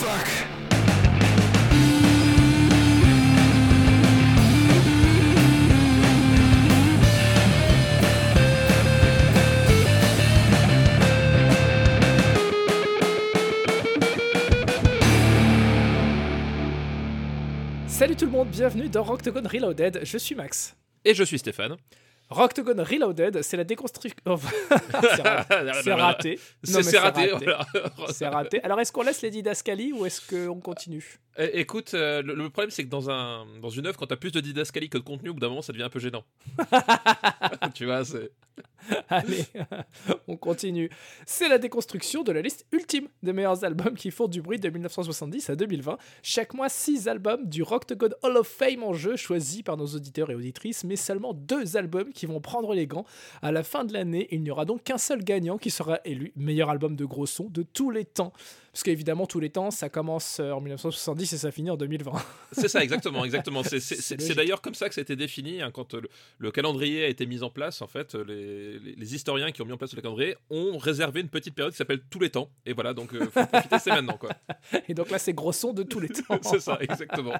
Salut tout le monde, bienvenue dans Rocktogone Reloaded, je suis Max. Et je suis Stéphane. Rocktogone Reloaded, c'est la déconstruction. c'est raté. C'est raté. C'est raté. C'est raté. Alors, est-ce qu'on laisse les didascalies ou est-ce qu'on continue? Écoute, euh, le, le problème c'est que dans, un, dans une œuvre, quand t'as plus de didascalie que de contenu, au bout d'un moment ça devient un peu gênant. tu vois, c'est. Allez, on continue. C'est la déconstruction de la liste ultime des meilleurs albums qui font du bruit de 1970 à 2020. Chaque mois, 6 albums du Rock to God Hall of Fame en jeu, choisis par nos auditeurs et auditrices, mais seulement deux albums qui vont prendre les gants. À la fin de l'année, il n'y aura donc qu'un seul gagnant qui sera élu meilleur album de gros son de tous les temps. Parce qu'évidemment, tous les temps, ça commence euh, en 1970 et ça finit en 2020. C'est ça, exactement, exactement. C'est- d'ailleurs comme ça que c'était défini hein, quand euh, le, le calendrier a été mis en place. En fait, euh, les, les- les historiens qui ont mis en place le calendrier ont réservé une petite période qui s'appelle tous les temps. Et voilà, donc euh, faut profiter, c'est maintenant, quoi. Et donc là, c'est gros son de tous les temps. c'est ça, exactement.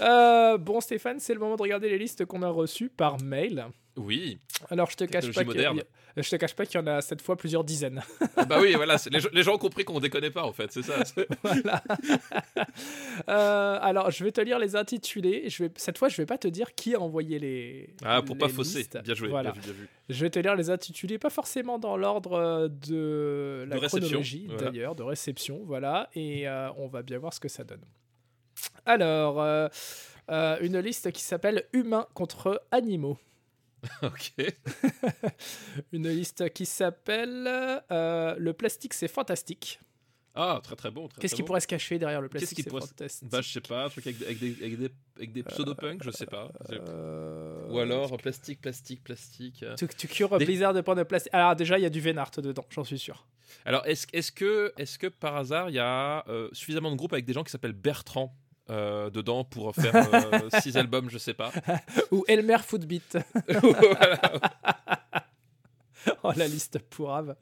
Euh, bon, Stéphane, c'est le moment de regarder les listes qu'on a reçues par mail. Oui. Alors, je te cache pas que- moderne. je te cache pas qu'il y en a cette fois plusieurs dizaines. Ah bah oui, voilà, les, gens- les gens ont compris qu'on déconnait pas, en fait, c'est ça. voilà. Euh, alors, je vais te lire les intitulés. Je vais, cette fois, je vais pas te dire qui a envoyé les. Ah, pour pas les fausser. listes. Bien joué, Voilà. bien vu, bien vu. Je vais te lire les intitulés, pas forcément dans l'ordre euh, de la De chronologie, voilà. d'ailleurs, de réception, voilà. Et euh, on va bien voir ce que ça donne. Alors, euh, une liste qui s'appelle Humains contre animaux. Ok. Une liste qui s'appelle euh, Le plastique, c'est fantastique. Ah, très très bon. très, Qu'est-ce qui bon. pourrait se cacher derrière le Qu'est-ce plastique, qui c'est pourrait se- fantastique Bah, je sais pas, un truc avec, des- avec des, avec des, avec des pseudo-punks, je sais pas. Euh, Ou alors plastique, plastique, plastique. euh. Tu, tu cures Des- Blizzard de points de plastique. Alors déjà, il y a du Vénart dedans, j'en suis sûr. Alors, est-ce est que, est que par hasard, il y a euh, suffisamment de groupes avec des gens qui s'appellent Bertrand? Euh, dedans pour faire euh, six albums, je sais pas. Ou Elmer Footbeat. Oh, la liste pourrave.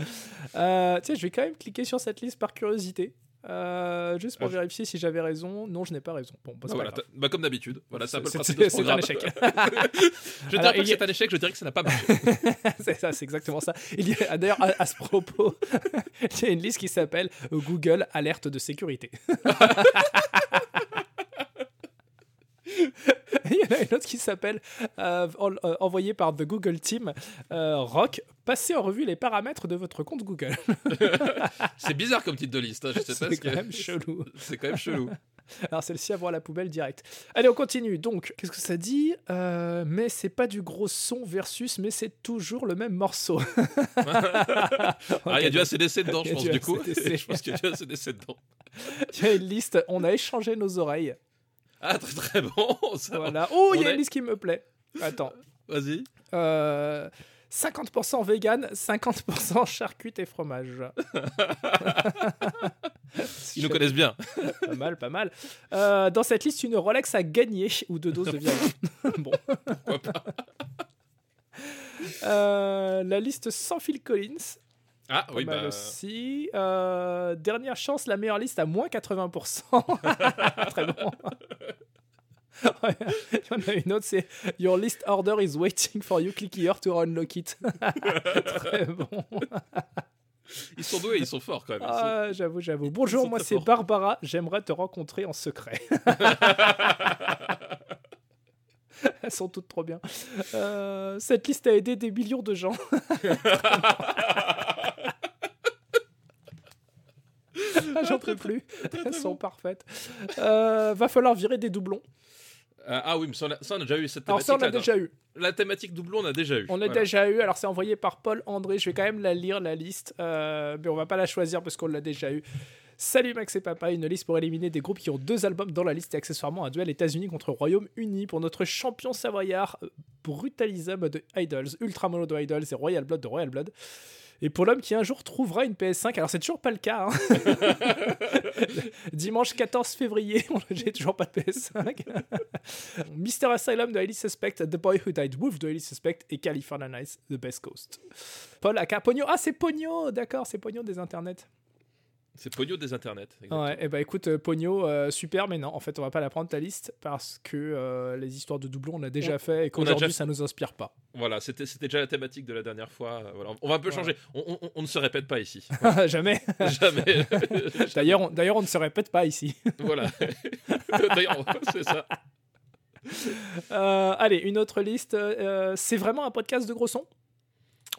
Euh, tiens, je vais quand même cliquer sur cette liste par curiosité. Euh, juste pour Ah, vérifier si j'avais raison. Non, je n'ai pas raison. Bon, bah, Voilà, pas bah, comme d'habitude. Voilà, c'est un peu le C'est- un échec. je dirais que a- c'est un échec, je dirais que ça n'a pas marché. c'est ça, c'est exactement ça. Il y a d'ailleurs à, à ce propos, il y a une liste qui s'appelle Google alerte de sécurité. Il y en a une autre qui s'appelle euh, en- euh, envoyée par The Google Team euh, Rock. Passez en revue les paramètres de votre compte Google. c'est bizarre comme titre de liste, hein, je sais pas C'est ce quand que. même chelou. C'est quand même chelou. Alors celle-ci à voir la poubelle direct. Allez, on continue. Donc, qu'est-ce que ça dit Euh, Mais c'est pas du gros son versus, mais c'est toujours le même morceau. Ah, il y a du ACDC dedans, Il je pense, du coup. Je pense qu'il y a du ACDC dedans. Il y a une liste, on a échangé nos oreilles. Ah, très très bon. Ça. Voilà. Oh, il y a une liste qui me plaît. Attends. Vas-y. Euh, 50% vegan, 50% charcuterie et fromage. Ils nous connaissent bien. Pas mal, pas mal. Euh, dans cette liste, une Rolex a gagné ou deux doses de viande. bon. Euh, la liste sans Phil Collins, Ah pas oui, mal bah. aussi. Euh, dernière chance, la meilleure liste à moins 80%. Très bon. Ouais, Il y en a une autre, c'est Your list order is waiting for you. Click here to unlock it. Très bon. Ils sont doués, ils sont forts quand même. Ah, j'avoue, j'avoue. Bonjour, moi c'est. Barbara. J'aimerais te rencontrer en secret. Elles sont toutes trop bien. Euh, cette liste a aidé des millions de gens. Ah, J'en peux plus. Elles sont parfaites. Euh, va falloir virer des doublons. Euh, ah oui, mais ça on, a, ça, on a déjà eu cette Alors thématique. ça, on l'a déjà eu. La thématique doublon, on a déjà eu. On l'a Voilà. déjà eu. Alors c'est envoyé par Paul André. Je vais quand même la lire, la liste. Euh, mais on va pas la choisir parce qu'on l'a déjà eu. Salut Max et Papa, une liste pour éliminer des groupes qui ont deux albums dans la liste et accessoirement un duel États-Unis contre Royaume-Uni pour notre champion savoyard Brutalism de Idols, Ultramono de Idols et Royal Blood de Royal Blood. Et pour l'homme qui un jour trouvera une PS5, alors c'est toujours pas le cas. hein. Dimanche 14 février, j'ai toujours pas de PS5. Mr. Asylum de Highly Suspect, The Boy Who Died Wolf de Highly Suspect et California Nights, The Best Coast. Paul Aka, Pogno. Ah, c'est Pogno, d'accord, c'est Pogno des internets. C'est Pogno des internets. Ouais, et eh bah écoute, euh, Pogno, euh, super, mais non, en fait, on va pas la prendre ta liste parce que euh, les histoires de doublons, on a déjà fait et qu'aujourd'hui, déjà... ça nous inspire pas. Voilà, c'était déjà la thématique de la dernière fois. Voilà. On va un peu changer. On, on, on, ne se répète pas ici. Jamais. Jamais. D'ailleurs, on, d'ailleurs, on ne se répète pas ici. voilà. D'ailleurs, c'est ça. allez, une autre liste. c'est vraiment un podcast de gros son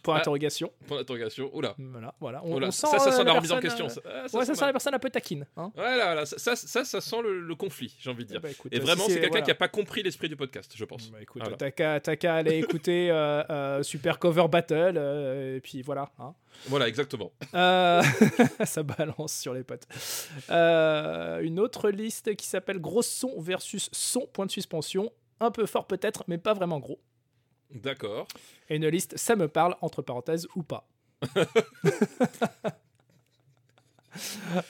Point ah, d'interrogation. Point d'interrogation. Oula. Voilà, voilà. On, on sent ça, ça sent la remise en question. Euh, ça, ça, ouais, ça sent la personne un peu taquine. Hein voilà, ça, ça, ça, sent le, conflit, j'ai envie de dire. Bah, écoute, et vraiment, si c'est quelqu'un qui n'a pas compris l'esprit du podcast, je pense. Bah, écoute, voilà. t'as qu'à aller écouter euh, euh, Super Cover Battle, et puis voilà. Hein. Voilà, exactement. ça balance sur les potes. une autre liste qui s'appelle Gros son versus son, point de suspension. Un peu fort peut-être, mais pas vraiment gros. D'accord. Et une liste, ça me parle, entre parenthèses, ou pas.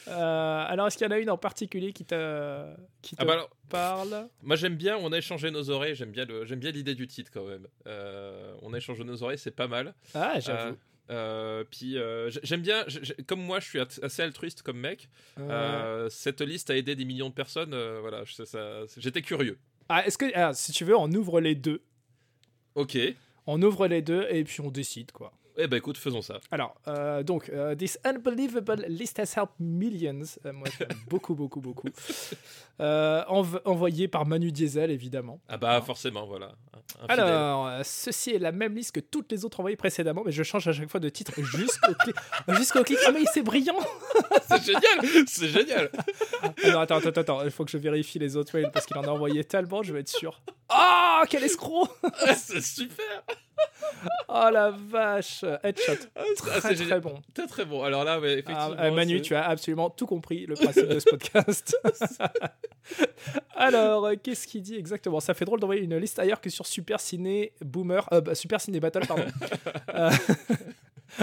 Euh, alors, est-ce qu'il y en a une en particulier qui, te, qui te ah bah parle? Moi, j'aime bien, on a échangé nos oreilles, j'aime bien, le, j'aime bien l'idée du titre quand même. Euh, on a échangé nos oreilles, c'est pas mal. Ah, j'avoue. Euh, puis j'aime bien, comme moi, je suis assez altruiste comme mec. cette liste a aidé des millions de personnes. voilà, j'étais curieux. Ah, est-ce que, ah, si tu veux, on ouvre les deux Ok. On ouvre les deux et puis on décide quoi. Eh ben écoute, faisons ça. Alors, euh, donc, uh, This Unbelievable List Has Helped Millions. Euh, moi, j'aime beaucoup, beaucoup, beaucoup. Euh, envoyé par Manu Diesel, évidemment. Ah bah, forcément, voilà. Alors, ceci est la même liste que toutes les autres envoyées précédemment, mais je change à chaque fois de titre jusqu'au clic. jusqu'au clic. Ah, mais c'est brillant C'est génial C'est génial Alors, attends, attends, attends, il faut que je vérifie les autres mails parce qu'il en a envoyé tellement, je vais être sûr. Ah, quel escroc C'est super Oh la vache Headshot. Ah, très, très bon. Très très bon. Alors là, effectivement. Ah, Manu, tu as absolument tout compris le principe de ce podcast. Alors, euh, qu'est-ce qu'il dit exactement? Ça fait drôle d'envoyer une liste ailleurs que sur Super Ciné Boomer, euh, bah, Super Ciné Battle, pardon. Euh,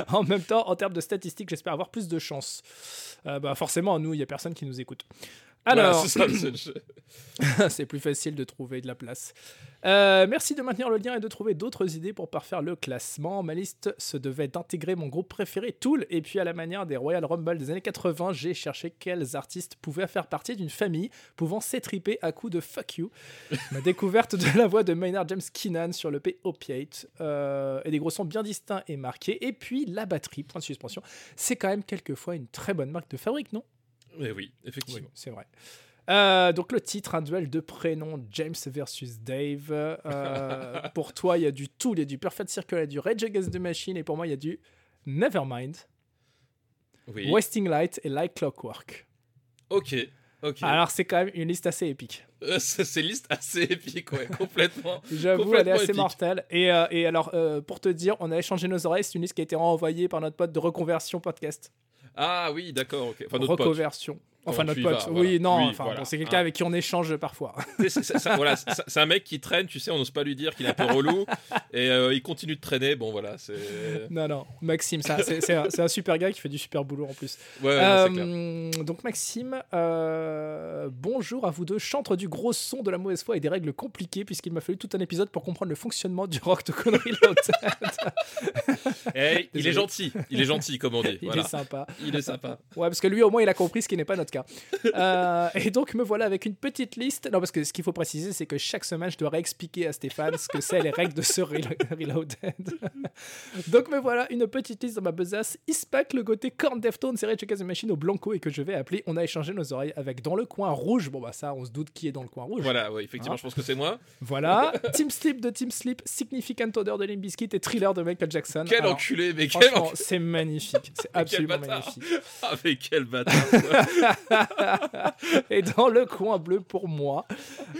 en même temps, en termes de statistiques, j'espère avoir plus de chance. bah, forcément, nous, il n'y a personne qui nous écoute. Alors, c'est plus facile de trouver de la place. Euh, merci de maintenir le lien et de trouver d'autres idées pour parfaire le classement. Ma liste se devait d'intégrer mon groupe préféré, Tool, et puis à la manière des Royal Rumble des années 80, j'ai cherché quels artistes pouvaient faire partie d'une famille pouvant s'étriper à coups de fuck you. Ma découverte de la voix de Maynard James Keenan sur le P Opiate euh, et des gros sons bien distincts et marqués, et puis la batterie, point de suspension. C'est quand même quelquefois une très bonne marque de fabrique, non? Oui, oui, effectivement. c'est vrai. Euh, donc le titre, un duel de prénoms, James versus Dave. Euh, pour toi, il y a du tout, il y a du Perfect Circle, il y a du Rage Against the Machine, et pour moi, il y a du Nevermind, oui. Wasting Light et Like Clockwork. Ok, ok. Alors c'est quand même une liste assez épique. Euh, c'est une liste assez épique, ouais, complètement. J'avoue, elle est assez mortelle. Et, et alors, pour te dire, on a échangé nos oreilles, c'est une liste qui a été renvoyée par notre pote de reconversion podcast. Ah oui, d'accord, ok. Enfin, reconversion. Enfin, notre pote. Oui, non, enfin, c'est quelqu'un ah. avec qui on échange parfois. C'est un mec qui traîne, tu sais, on n'ose pas lui dire qu'il est un peu relou. et euh, il continue de traîner. Bon, voilà. Non, non, Maxime, c'est un, un, super gars qui fait du super boulot en plus. Ouais, euh, donc, Maxime, euh, bonjour à vous deux, chantre du gros son de la mauvaise foi et des règles compliquées, puisqu'il m'a fallu tout un épisode pour comprendre le fonctionnement du rock de conneries hey, Il est gentil, il est gentil, comme on dit. Il est sympa. Il est sympa. Ouais, parce que lui, au moins, il a compris ce qui n'est pas notre euh, et donc me voilà avec une petite liste. Non, parce que ce qu'il faut préciser, c'est que chaque semaine, je dois réexpliquer à Stéphane ce que c'est les règles de ce Reloaded. donc me voilà une petite liste dans ma besace. Ispac, le côté Corn Deftones, c'est Rage Machine au Blanco et que je vais appeler On a échangé nos oreilles avec dans le coin rouge. Bon, bah ça, on se doute qui est dans le coin rouge. Voilà, oui, effectivement, hein je pense que c'est moi. Voilà. Team Sleep de Team Sleep, Significant Odor de Limbiskit et Thriller de Michael Jackson. Quel enculé, mais quel C'est magnifique. C'est absolument magnifique. Ah, mais quel bâtard. et dans le coin bleu pour moi,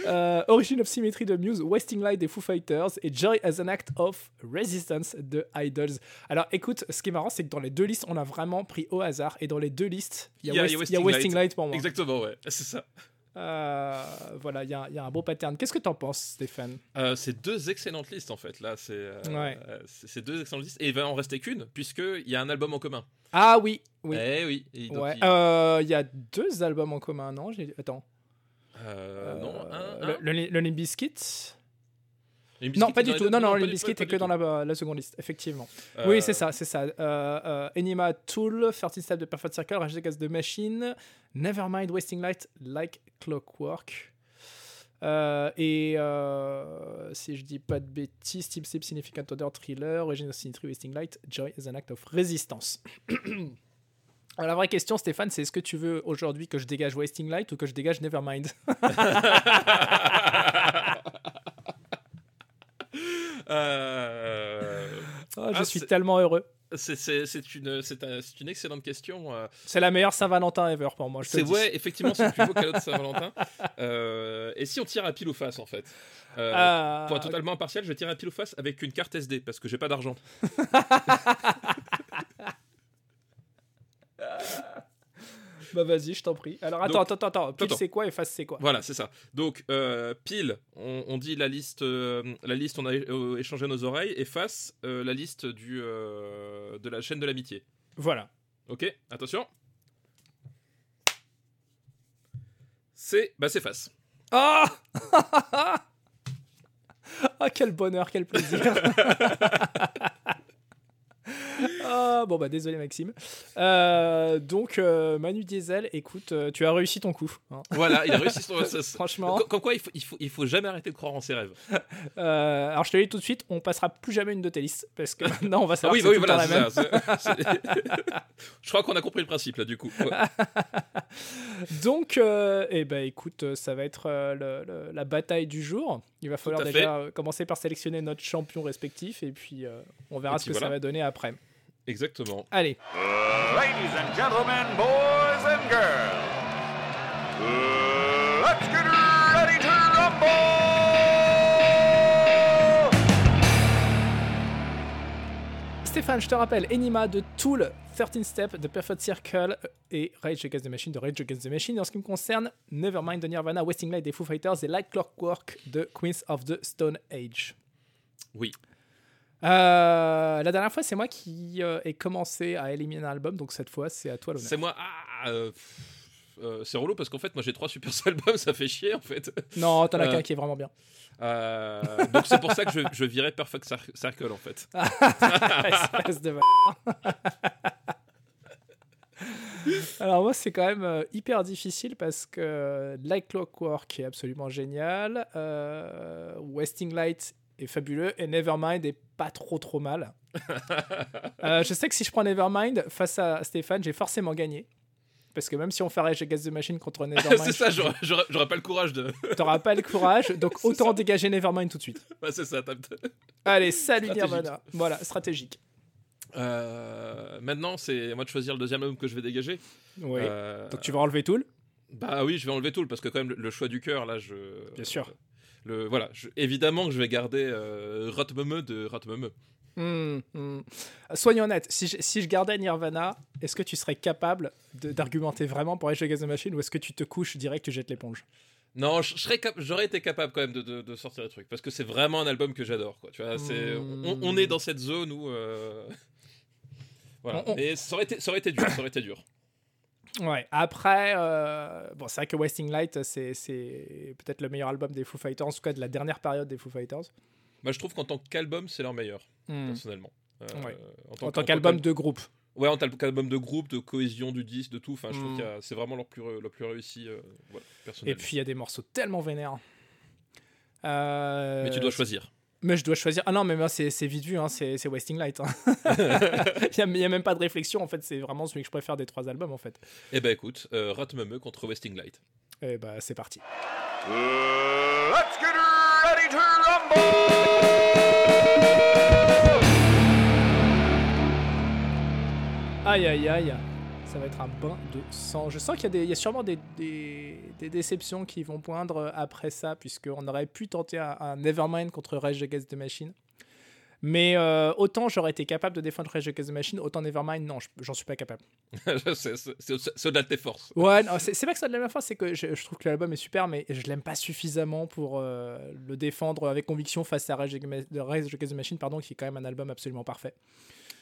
euh, Origin of Symmetry de Muse, Wasting Light des Foo Fighters et Joy as an Act of Resistance de Idols. Alors écoute, ce qui est marrant, c'est que dans les deux listes, on a vraiment pris au hasard et dans les deux listes, il y, a, Wasting, Light. pour moi. Exactement, ouais, c'est ça. Euh, voilà, il y, a un beau pattern. Qu'est-ce que tu en penses, Stéphane? Euh, C'est deux excellentes listes en fait. Là, c'est euh, deux excellentes listes. Et il va en rester qu'une, puisqu'il y a un album en commun. Ah oui, oui. Eh oui. il... y a deux albums en commun, non? Attends. non, un, Le, le, Limp Non, pas du tout. les Non, non, Bizkit pas est que dans la, la seconde liste, effectivement. Euh, Oui, c'est ça, c'est ça. Euh, euh, Enima Tool, 13 Step de Perfect Circle, Rage Against the Machine, Nevermind, Wasting Light, Like Clockwork. Euh, et euh, si je dis pas de bêtises, Team Sleep, Significant Order, Thriller, Origin of Symmetry, Wasting Light, Joy is an Act of Resistance. Alors, la vraie question, Stéphane, c'est est-ce que tu veux aujourd'hui que je dégage Wasting Light ou que je dégage Nevermind? Euh, Oh, Je Ah, suis tellement heureux. c'est- une, un- excellente question. euh, C'est la meilleure Saint-Valentin ever pour moi. C'est ouais, effectivement, c'est le plus beau cadeau de Saint-Valentin. Euh, et si on tire à pile ou face, en fait? Euh, Ah, Pour être totalement impartial, je vais tirer à pile ou face avec une carte SD parce que j'ai pas d'argent. Bah vas-y, je t'en prie. Alors attends, Donc- attends, attends. Pile c'est quoi et face c'est quoi? Voilà, c'est ça. Donc euh, pile, on, on dit la liste, euh, la liste, on a euh, échangé nos oreilles, et face, euh, la liste du de la chaîne de l'amitié. Voilà. Ok, attention. C'est, bah c'est face. Ah Ah quel bonheur, quel plaisir. Ah, bon bah désolé Maxime. Euh, donc euh, Manu Diesel, écoute, euh, tu as réussi ton coup. hein. Voilà, il a réussi son. ça- Franchement. Comme, quoi, il faut, il faut, il faut jamais arrêter de croire en ses rêves. Alors je te le dis tout de suite, on passera plus jamais une de tes listes parce que maintenant on va Ah savoir oui, que bah oui, voilà. la même. ça, Je crois qu'on a compris le principe là, du coup. Ouais. Donc, eh ben, écoute, ça va être le- le- la bataille du jour. Il va falloir déjà commencer par sélectionner notre champion respectif et puis on verra Et ce que ça va donner après. Exactement. Allez, Ladies and gentlemen, boys and girls, let's get ready to rumble! Stéphane, je te rappelle, Enima de Tool, 13 Step de Perfect Circle et Rage Against the Machine de Rage Against the Machine. En ce qui me concerne, Nevermind de Nirvana, Wasting Light des Foo Fighters et Light Clockwork de Queens of the Stone Age. Oui. Euh, la dernière fois, c'est moi qui euh, ai commencé à éliminer un album, donc cette fois, c'est à toi l'honneur. C'est moi. Ah, euh, c'est relou parce qu'en fait, moi j'ai trois super albums, ça fait chier en fait. Non, t'en as qu'un qui est vraiment bien. Donc c'est pour ça que je, je virais Perfect Cir- Circle en fait. Espèce de Alors moi c'est quand même hyper difficile parce que Like Clockwork est absolument génial, Wasting Light est fabuleux et Nevermind est pas trop trop mal. Euh, je sais que si je prends Nevermind face à Stéphane, j'ai forcément gagné. Parce que même si on fait Rage Against the Machine contre Nevermind, c'est ça, j'aurais- pas le courage de. t'auras pas le courage, donc autant ça. dégager Nevermind tout de suite. C'est ça. Allez, salut. Nirvana. Voilà, stratégique. Euh, maintenant, c'est à moi de choisir le deuxième album que je vais dégager. Oui. Euh, Donc tu vas enlever Tool Bah oui, je vais enlever tout parce que quand même le, le choix du cœur là, je. Bien sûr. Le voilà, je- évidemment que je vais garder euh, Rotmeme de Rotmeme. Hmm, hmm. Soyons honnêtes, si je, si je gardais Nirvana, est-ce que tu serais capable d'argumenter vraiment pour Rage Against the Machine ou est-ce que tu te couches direct, tu jettes l'éponge? Non, j'aurais été capable quand même de, de- de sortir le truc parce que c'est vraiment un album que j'adore. Quoi. Tu vois, c'est, on, on est dans cette zone où. euh, Voilà. On- on- Mais ça aurait, été, ça aurait été dur. Ça aurait été dur. Ouais, après, euh, bon, c'est vrai que Wasting Light, c'est c'est peut-être le meilleur album des Foo Fighters, en tout cas de la dernière période des Foo Fighters. Moi, je trouve qu'en tant qu'album, c'est leur meilleur, Hmm. personnellement. Euh, Ouais. En tant qu'album de groupe. Ouais, en tant qu'album de groupe, de cohésion du disque, de tout. Enfin, je trouve Mm. que c'est vraiment leur plus, leur plus réussi, euh, voilà, Et personnellement. puis il y a des morceaux tellement vénères. Euh, Mais tu dois choisir. Mais je dois choisir. Ah non, mais moi, c'est c'est vite vu, hein, c'est c'est Wasting Light. hein. Il n'y a, même pas de réflexion, en fait, c'est vraiment celui que je préfère des trois albums, en fait. Eh ben écoute, euh, Rotmeme contre Wasting Light. Et bah, c'est parti. Let's get ready to rumble! Aïe, aïe, aïe. Ça va être un bain de sang. Je sens qu'il y, a des- il y a sûrement des, des- des déceptions qui vont poindre après ça, puisqu'on aurait pu tenter un, un Nevermind contre Rage Against the Machine. Mais euh, autant j'aurais été capable de défendre Rage Against the Machine, autant Nevermind, non, je- j'en suis pas capable. c'est au-delà de tes forces. Ouais, c'est pas que ça de la même fois, c'est que je, je trouve que l'album est super, mais je l'aime pas suffisamment pour euh, le défendre avec conviction face à Rage Against the Machine, pardon, qui est quand même un album absolument parfait.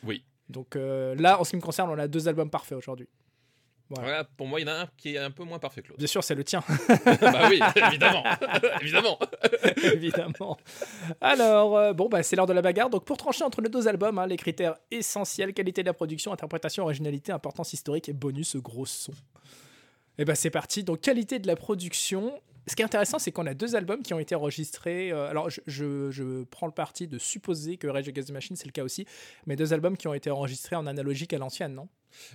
Oui. Donc euh, là, en ce qui me concerne, on a deux albums parfaits aujourd'hui. Voilà. Voilà, pour moi, il y en a un qui est un peu moins parfait que l'autre. Bien sûr, c'est le tien, bah oui, évidemment. évidemment. évidemment. Alors, euh, bon, bah, c'est l'heure de la bagarre. Donc, pour trancher entre nos deux albums, hein, les critères essentiels qualité de la production, interprétation, originalité, importance historique et bonus gros son. Et bah, c'est parti. Donc, qualité de la production. Ce qui est intéressant, c'est qu'on a deux albums qui ont été enregistrés. euh, alors, je, je- je prends le parti de supposer que Rage Against the Machine, c'est le cas aussi, mais deux albums qui ont été enregistrés en analogique à l'ancienne, non?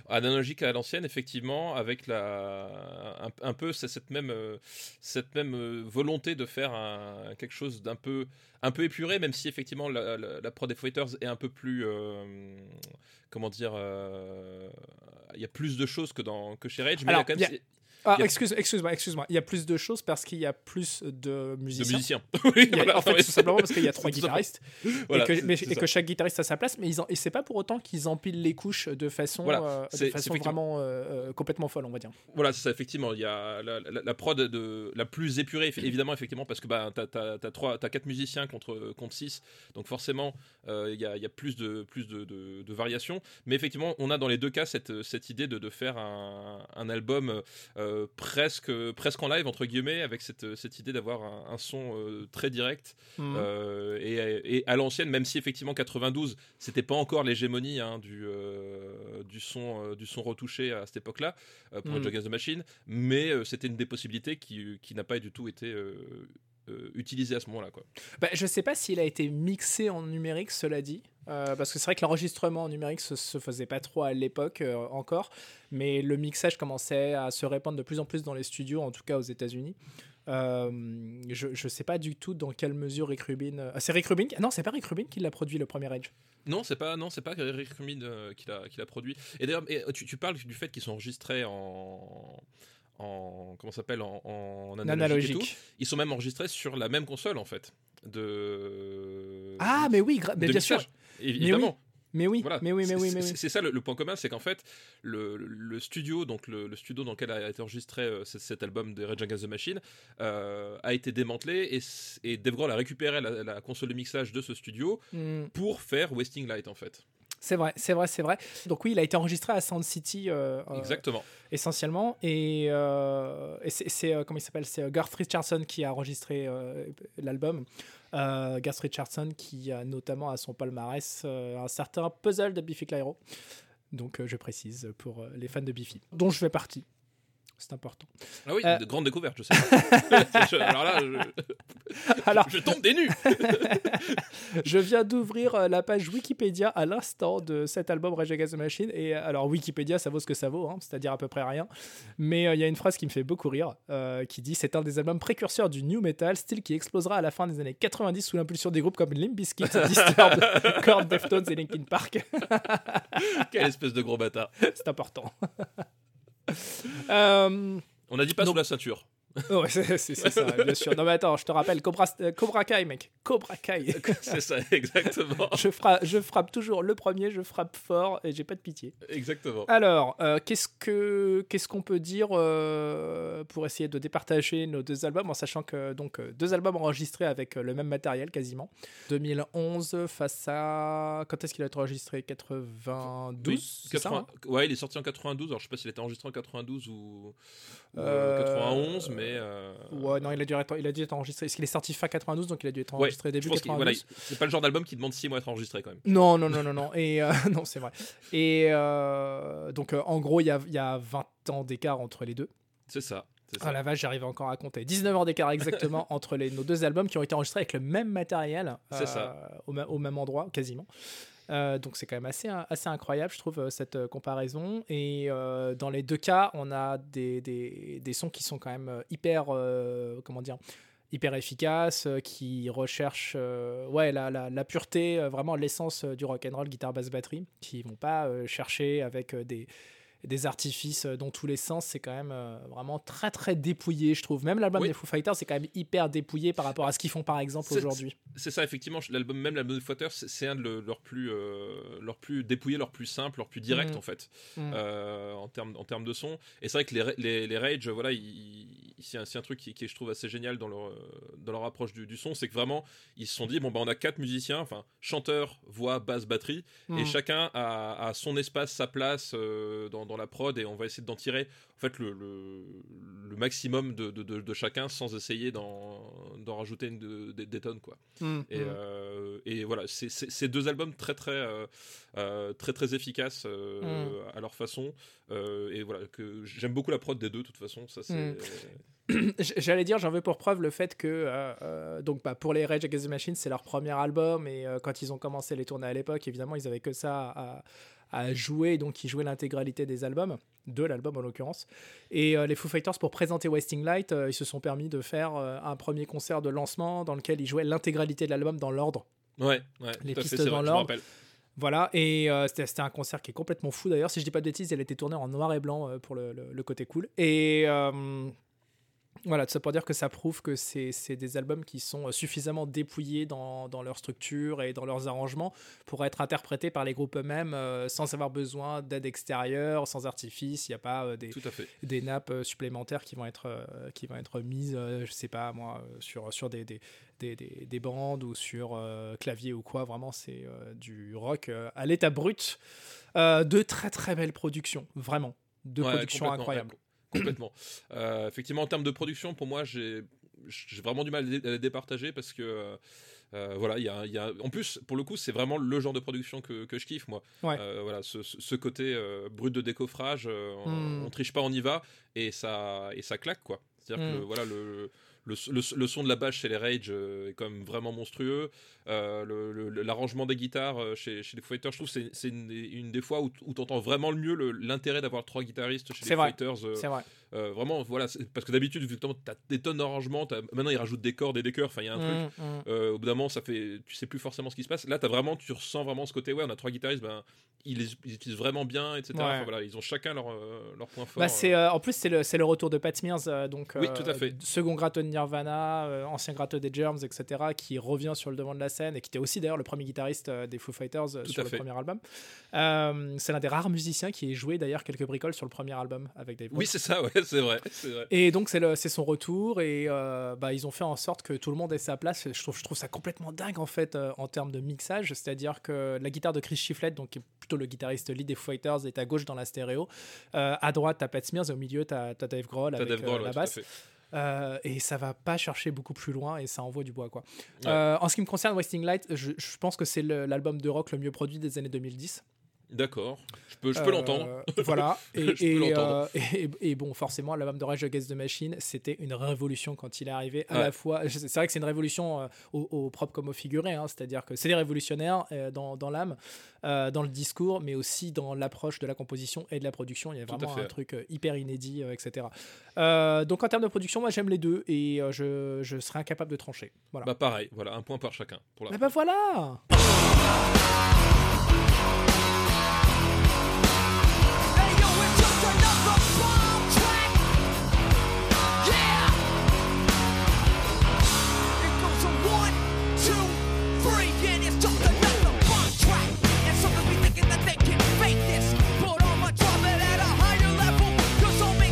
Analogique à l'ancienne, effectivement, avec la, un, un peu cette même, euh, cette même euh, volonté de faire un- quelque chose d'un peu, un peu épuré, même si effectivement la, la, la prod des Fighters est un peu plus, euh, comment dire, euh, il y a plus de choses que, dans, que chez Rage, mais Alors, il y a quand il y a- même Ah, a- excuse, excuse-moi, excuse-moi. Il y a plus de choses parce qu'il y a plus de de musiciens. musiciens. oui, a- voilà, en fait, tout simplement parce qu'il y a trois guitaristes Voilà, et, que, mais- et que chaque guitariste a sa place, mais ils en, et c'est pas pour autant qu'ils empilent les couches de façon, Voilà, euh, de façon vraiment euh, euh, complètement folle, on va dire. Voilà, c'est ça, effectivement. Il y a la, la- la prod de, la plus épurée, évidemment, effectivement, parce que bah, t'as, t'as, t'as trois- t'as quatre musiciens contre, contre 6, donc forcément, euh, il y, a, y a plus, de, plus de, de- de variations. Mais effectivement, on a dans les deux cas cette, cette idée de, de faire un, un album euh, presque, presque en live, entre guillemets, avec cette, cette idée d'avoir un, un son euh, très direct. Mhm. Euh, et, et à l'ancienne, même si effectivement 92, c'était pas encore l'hégémonie hein, du, euh, du, son, euh, du son retouché à cette époque-là euh, pour Mm. Against the Machine, mais euh, c'était une des possibilités qui, qui n'a pas du tout été utilisée à ce moment-là. Quoi. Bah, je sais pas s'il a été mixé en numérique, cela dit, euh, parce que c'est vrai que l'enregistrement en numérique se, se faisait pas trop à l'époque euh, encore, mais le mixage commençait à se répandre de plus en plus dans les studios, en tout cas aux États-Unis. Euh, je, je sais pas du tout dans quelle mesure Rick Rubin. c'est Rick Rubin Non, c'est pas Rick Rubin qui l'a produit le premier Edge. Non, c'est pas, non, c'est pas Rick Rubin qui l'a, qui l'a produit. Et d'ailleurs, tu parles du fait qu'ils sont enregistrés en, en comment s'appelle, en, en analogique, et tout. Analogique. Ils sont même enregistrés sur la même console en fait. De Ah, mais oui, mais bien sûr. Évidemment. Mais oui, Voilà. mais oui, mais oui, mais oui. C'est ça le, le point commun, c'est qu'en fait, le, le studio, donc le, le studio dans lequel a été enregistré euh, cet, cet album de Rage Against the Machine, euh, a été démantelé et, et Dave Grohl a récupéré la, la console de mixage de ce studio Hmm. pour faire Wasting Light en fait. C'est vrai, c'est vrai, c'est vrai. Donc oui, il a été enregistré à Sound City euh, euh, Exactement. essentiellement. Et, euh, et c'est, comment il s'appelle C'est Garth Richardson qui a enregistré l'album. Euh, Garth Richardson qui a notamment à son palmarès un certain puzzle de Biffy Clyro. Donc je précise pour les fans de Biffy, dont je fais partie. C'est important. Ah oui, Euh. de grande découverte, je sais. Je- alors là, je, Alors, je tombe des nues. je viens d'ouvrir euh, la page Wikipédia à l'instant de cet album Rage Against the Machine. Et euh, alors, Wikipédia, ça vaut ce que ça vaut, hein, c'est-à-dire à peu près rien. Mais euh, il y a une phrase qui me fait beaucoup rire euh, qui dit C'est un des albums précurseurs du new metal, style qui explosera à la fin des années 90 sous l'impulsion des groupes comme Limp Bizkit, Disturbed, Korn, Deftones et Linkin Park. Quelle espèce de gros bâtard. C'est important. Euh, On a dit pas Donc- sous la ceinture. ouais, c'est ça, bien sûr. Non, mais attends, je te rappelle Cobra, euh, Cobra Kai, mec. Cobra Kai. C'est ça, exactement. je, frappe, je frappe toujours le premier, je frappe fort et j'ai pas de pitié. Exactement. Alors, euh, qu'est-ce que qu'est-ce qu'on peut dire euh, pour essayer de départager nos deux albums en sachant que donc euh, deux albums enregistrés avec le même matériel quasiment. 2011 face à quand est-ce qu'il a été enregistré? 92 Oui, c'est ça, 80 hein Ouais, il est sorti en 92. Alors, je sais pas s'il a été enregistré en 92 ou, ou, euh, Euh, 91, mais. Euh, Ouais, non, il a dû être, il a dû être enregistré. Est-ce qu'il est sorti fin 92 donc il a dû être Ouais, enregistré je début pense qu'il- 92 voilà, c'est pas le genre d'album qui demande 6 mois à être enregistré quand même. Non, non, non, non, non. Et euh, non, c'est vrai. Et euh, donc, euh, en gros, il y a, il y a 20 ans d'écart entre les deux. C'est ça. Ah la vache, j'arrive encore à compter. 19 ans d'écart exactement entre les, nos deux albums qui ont été enregistrés avec le même matériel. C'est ça. Au même endroit, quasiment. Euh, donc c'est quand même assez, assez incroyable, je trouve, euh, cette euh, comparaison. Et dans les deux cas, on a des, des, des sons qui sont quand même hyper, comment dire, hyper efficaces, qui recherchent ouais, la, la, la pureté, vraiment l'essence du rock and roll, guitare, basse, batterie, qui vont pas chercher avec euh, des des artifices euh, dans tous les sens, c'est quand même euh, vraiment très très dépouillé, je trouve. Même l'album Oui. des Foo Fighters, c'est quand même hyper dépouillé par rapport à ce qu'ils font par exemple aujourd'hui. C'est ça, effectivement. L'album, même l'album de Footer, c'est c'est un de le- leurs plus, euh, plus dépouillés, leurs plus simples, leurs plus directs Mhm. en fait, Mhm. euh, en termes en termes de son. Et c'est vrai que les, les, les Rage, voilà, c'est un, un truc qui, qui est, je trouve assez génial dans leur dans leur approche du, du son, c'est que vraiment ils se sont dit bon bah on a quatre musiciens, enfin chanteur, voix, basse, batterie, et Mhm. chacun a, a son espace, sa place dans, dans dans, la prod et on va essayer d'en tirer en fait le, le, maximum de, de, de, chacun sans essayer d'en rajouter une, des, tonnes quoi. Mmh, et, mmh. et, voilà, c'est deux albums très très très très efficaces mmh. à leur façon et voilà que j'aime beaucoup la prod des deux de toute façon ça c'est J'allais dire, j'en veux pour preuve le fait que, euh, euh, donc, bah, pour les Rage Against the Machine, c'est leur premier album, et euh, quand ils ont commencé les tournées à l'époque, évidemment, ils avaient que ça à, à jouer, donc ils jouaient l'intégralité des albums, de l'album en l'occurrence. Et les Foo Fighters, pour présenter Wasting Light, ils se sont permis de faire un premier concert de lancement dans lequel ils jouaient l'intégralité de l'album dans l'ordre. Ouais, ouais, les pistes dans l'ordre. Voilà, et c'était un concert qui est complètement fou d'ailleurs. Si je dis pas de bêtises, elle été tournée en noir et blanc pour le, le, côté cool. Et voilà, tout ça pour dire que ça prouve que c'est des albums qui sont euh, suffisamment dépouillés dans, dans, leur structure et dans leurs arrangements pour être interprétés par les groupes eux-mêmes euh, sans avoir besoin d'aide extérieure, sans artifice. Il n'y a pas euh, des, des nappes supplémentaires qui vont être, qui vont être mises, je sais pas moi, sur, sur des, des, des, des bandes ou sur clavier ou quoi. Vraiment, c'est du rock à l'état brut. de très très belles productions, vraiment. De productions incroyables complètement. Euh, effectivement, en termes de production, pour moi, j'ai vraiment du mal à les départager parce que. Euh, euh, voilà, il y, a, en plus, pour le coup, c'est vraiment le genre de production que, je kiffe, moi. voilà, ce, côté brut de décoffrage, hmm. on, triche pas, on y va, et ça, et ça claque, quoi. C'est-à-dire que hmm. voilà, le, le, son de la basse chez les Rage est quand même vraiment monstrueux. L'arrangement des guitares chez, chez les Fighters, je trouve que c'est une, des fois où, où tu entends vraiment le mieux l'intérêt d'avoir trois guitaristes chez les Fighters. c'est vrai. Euh, vraiment, voilà, parce que d'habitude, vu que tu as des tonnes d'arrangements, maintenant ils rajoutent des cordes et des cœurs, enfin il y a un truc. Mmh, mmh. Euh, au bout d'un moment, ça fait, tu sais plus forcément ce qui se passe. Là, as vraiment, tu ressens vraiment ce côté, ouais, on a trois guitaristes, ben, ils, les, utilisent vraiment bien, etc. voilà, ils ont chacun leur, euh, leur point fort. Bah, c'est, en plus, c'est le, le, retour de Pat Smears, donc oui, tout à fait. second de Nirvana, ancien gratteux des Germs, etc., qui revient sur le devant de la scène et qui était aussi d'ailleurs le premier guitariste des Foo Fighters sur le premier album. c'est l'un des rares musiciens qui ait joué d'ailleurs quelques bricoles sur le premier album avec Dave. Oui, c'est ça, ouais, c'est vrai. Et donc, c'est son retour. Et euh, bah, ils ont fait en sorte que tout le monde ait sa place. Je trouve, je trouve ça complètement dingue, en fait, euh, en termes de mixage. C'est-à-dire que la guitare de Chris Shiflett, donc, qui est plutôt le guitariste lead des Fighters, est à gauche dans la stéréo. Euh, à droite, t'as Pat Smears. Et au milieu, t'as as Dave Grohl avec la basse. Et ça va pas chercher beaucoup plus loin et ça envoie du bois quoi. en ce qui me concerne, Wasting Light, je, je pense que c'est l'album de rock le mieux produit des années 2010. D'accord, je peux, je peux l'entendre. Euh, voilà, euh, et, et, bon, forcément, l'album de Rage Against the Machine, c'était une révolution quand il est arrivé. À la fois, c'est vrai que c'est une révolution euh, au, propre comme au figuré, hein, c'est-à-dire que c'est des révolutionnaires dans, dans l'âme, dans le discours, mais aussi dans l'approche de la composition et de la production. Il y a vraiment un truc hyper inédit, etc. donc en termes de production, moi j'aime les deux et je, je, serais incapable de trancher. Voilà. Bah pareil, voilà, un point par chacun. Pour la bah, bah voilà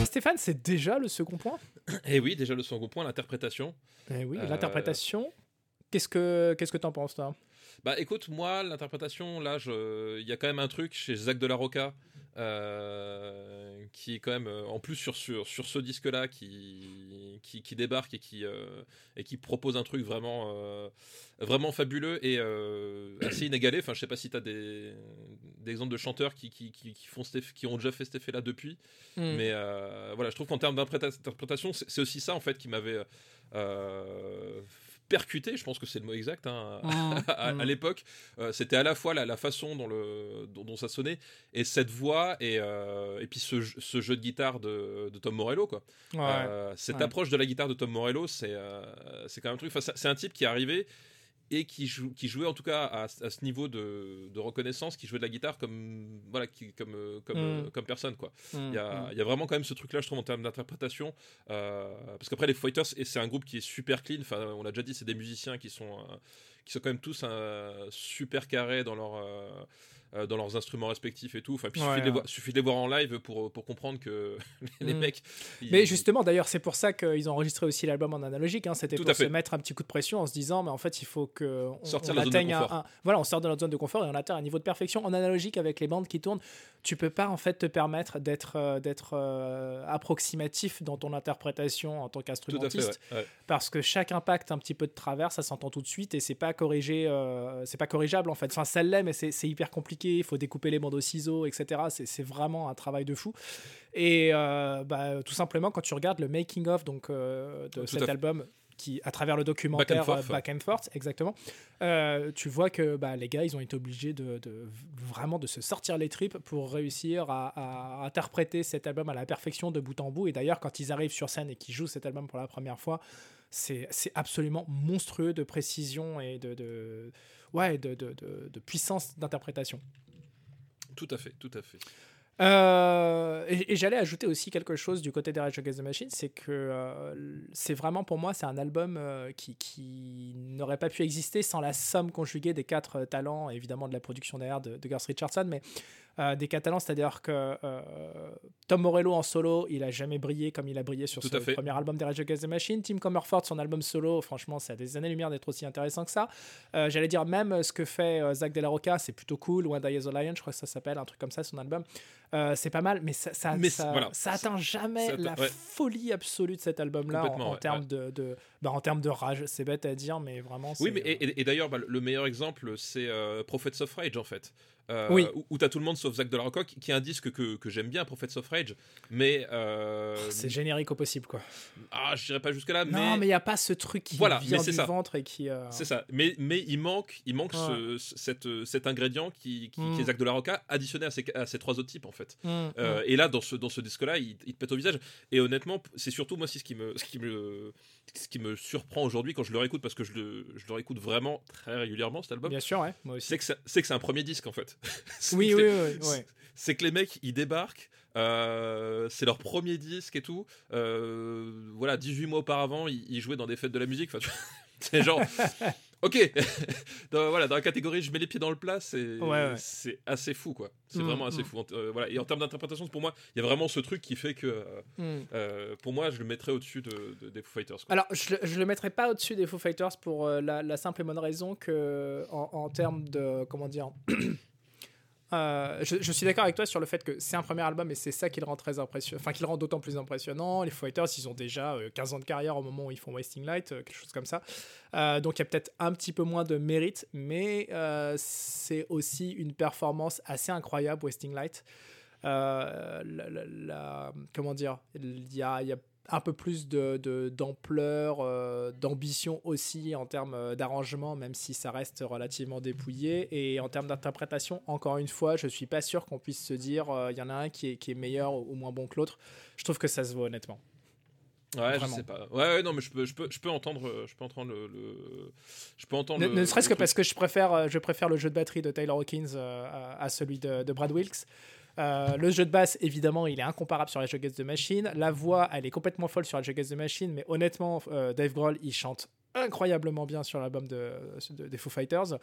Stéphane, c'est déjà le second point Eh oui, déjà le second point, l'interprétation. Eh oui, l'interprétation. Qu'est-ce que qu'est-ce que t'en penses toi? Bah écoute, moi l'interprétation, là, il y a quand même un truc chez Zach de la Roca euh, qui est quand même euh, en plus sur, sur, sur ce disque là qui, qui, qui, débarque et qui, euh, et qui propose un truc vraiment, vraiment fabuleux et assez inégalé enfin je sais pas si tu as des, des, exemples de chanteurs qui, qui, qui, font qui ont déjà fait cet effet là depuis hmm. mais voilà je trouve qu'en termes d'interprétation c'est aussi ça en fait qui m'avait percuté, je pense que c'est le mot exact, hein, mmh. à, mmh. l'époque. Euh, c'était à la fois la, façon dont, le, dont, ça sonnait et cette voix et, euh, et puis ce, ce, jeu de guitare de, de Tom Morello. Quoi. Euh, cette approche de la guitare de Tom Morello, c'est c'est quand même un truc. c'est un type qui est arrivé et qui, qui jouait en tout cas à, ce niveau de, reconnaissance, qui jouait de la guitare comme voilà, qui, comme euh, comme, mm. euh, comme personne quoi. Mm, il y, a, mm. y, a vraiment quand même ce truc là, je trouve en termes d'interprétation, euh, parce qu'après les Fighters et c'est un groupe qui est super clean. Enfin, on l'a déjà dit, c'est des musiciens qui sont qui sont quand même tous super carrés dans leur euh, dans leurs instruments respectifs et tout. Enfin, puis il Ouais, suffit, de les voir, suffit de les voir en live pour, pour comprendre que les Mm. mecs. ils- Mais justement, d'ailleurs, c'est pour ça qu'ils ont enregistré aussi l'album en analogique. hein. C'était pour se mettre un petit coup de pression en se disant, mais en fait, il faut que on, Sortir on de la zone de atteigne un, voilà, on sort de notre zone de confort et on atteint un niveau de perfection en analogique avec les bandes qui tournent. Tu peux pas en fait te permettre d'être euh, d'être euh, approximatif dans ton interprétation en tant qu'instrumentiste ouais, ouais. parce que chaque impact un petit peu de travers, ça s'entend tout de suite et c'est pas corrigé, euh, c'est pas corrigeable en fait. Enfin, ça l'est, mais c'est hyper compliqué. Il faut découper les bandes au ciseau, etc. C'est- vraiment un travail de fou. Et euh, bah, tout simplement, quand tu regardes le making of donc euh, de Tout à cet album. Qui, à travers le documentaire Back and euh, Forth, Back and Forth, exactement, euh, tu vois que bah, les gars, ils ont été obligés de, de- vraiment de se sortir les tripes pour réussir à, à interpréter cet album à la perfection de bout en bout. Et d'ailleurs, quand ils arrivent sur scène et qu'ils jouent cet album pour la première fois, c'est absolument monstrueux de précision et de, de ouais, de, de, de- de puissance d'interprétation. Tout à fait, tout à fait. Euh, et et j'allais ajouter aussi quelque chose du côté des Rage Against the Machine, c'est que euh, c'est vraiment pour moi c'est un album euh, qui, qui n'aurait pas pu exister sans la somme conjuguée des quatre talents, évidemment de la production derrière de, de Garth Richardson, mais euh, des talents, c'est-à-dire que euh, Tom Morello en solo, il a jamais brillé comme il a brillé sur Tout ce à fait. premier album des Rage Against the Machine. Tim Comerford, son album solo, franchement, c'est à des années-lumière d'être aussi intéressant que ça. Euh, J'allais dire même ce que fait Zach De La Rocca, c'est plutôt cool. One Day as a Lion, je crois que ça s'appelle, un truc comme ça, son album. C'est pas mal, mais ça, ça, Mais ça, c'est- voilà. ça atteint jamais la ouais. folie absolue de cet album-là en, Complètement, en ouais, termes ouais. de, de, bah, en termes de rage. C'est bête à dire, mais vraiment. Oui, mais et, et- d'ailleurs, bah, le meilleur exemple, c'est Prophets of Rage, en fait. Euh, Oui. Où, où t'as tout le monde sauf Zach de la Rocca, qui, est un disque que, que j'aime bien, Prophets of Rage. Mais. euh, c'est générique au possible, quoi. ah, je dirais pas jusque-là, Non, mais il n'y a pas ce truc qui Voilà, vient du ça. ventre et qui. euh, C'est ça. Mais, mais il manque, il manque Ouais. ce- ce- cette, euh, cet ingrédient qui, qui, Mm. qui est Zach de la Rocca, additionné à ces, à ces trois autres types, en fait. mm, Euh, et là, dans ce, dans ce disque-là, il, il te pète au visage. Et honnêtement, c'est surtout moi, c'est ce qui me, ce qui me, ce qui me surprend aujourd'hui quand je le réécoute, parce que je le, je le réécoute vraiment très régulièrement cet album. Bien sûr, ouais, moi aussi. C'est que c'est que c'est un premier disque en fait. Oui, oui, oui, oui. C'est que les mecs ils débarquent, euh, c'est leur premier disque et tout. Euh, voilà, 18 mois auparavant, ils, ils jouaient dans des fêtes de la musique. Enfin, c'est genre, ok, dans, voilà, dans la catégorie je mets les pieds dans le plat, c'est Ouais, ouais. c'est assez fou quoi. C'est Mm, vraiment assez mm. fou. Euh, voilà. Et en termes d'interprétation, pour moi, il y a vraiment ce truc qui fait que, euh, Mm. euh, pour moi, je le mettrais au-dessus de, de- des Foo Fighters. quoi. Alors, je, le- je le mettrai pas au-dessus des Foo Fighters pour la, la simple et bonne raison que, en, en termes de. Comment dire euh, je, suis d'accord avec toi sur le fait que c'est un premier album et c'est ça qui le rend très impressionnant, enfin qui le rend d'autant plus impressionnant. Les Fighters, ils ont déjà euh, 15 ans de carrière au moment où ils font Wasting Light, euh, quelque chose comme ça. Euh, donc il y a peut-être un petit peu moins de mérite, mais c'est aussi une performance assez incroyable, Wasting Light. Comment dire Il y a, y a un peu plus de, d'ampleur, euh, d'ambition aussi en termes euh, d'arrangement, même si ça reste relativement dépouillé. Et en termes d'interprétation, encore une fois, je suis pas sûr qu'on puisse se dire euh, il y en a un qui est, qui est meilleur ou moins bon que l'autre. Je trouve que ça se vaut honnêtement. Ouais, Vraiment. je sais pas. Ouais, ouais, non, mais je peux, je peux, je peux entendre, euh, je peux entendre le, le- je peux entendre. Ne, le- ne serait-ce que parce que je préfère, euh, je préfère le jeu de batterie de Taylor Hawkins euh, à, à celui de, de Brad Wilkes. Euh, le jeu de basse, évidemment, il est incomparable sur Rage Against the Machine. La voix, elle est complètement folle sur Rage Against the Machine, mais honnêtement, euh, Dave Grohl, il chante incroyablement bien sur l'album de, de- des Foo Fighters.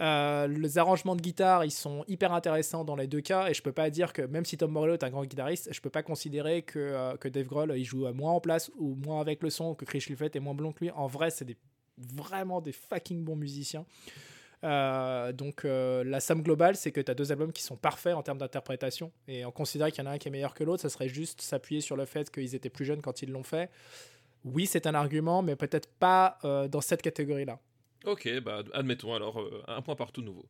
Euh, les arrangements de guitare, ils sont hyper intéressants dans les deux cas, et je peux pas dire que, même si Tom Morello est un grand guitariste, je peux pas considérer que, que Dave Grohl, il joue moins en place ou moins avec le son, que Chris Liffett est moins blond que lui. En vrai, c'est des, vraiment des fucking bons musiciens. Euh, donc euh, la somme globale, c'est que tu as deux albums qui sont parfaits en termes d'interprétation. Et en considérant qu'il y en a un qui est meilleur que l'autre, ça serait juste s'appuyer sur le fait qu'ils étaient plus jeunes quand ils l'ont fait. Oui, c'est un argument, mais peut-être pas euh, dans cette catégorie-là. Ok, bah admettons alors un point partout nouveau.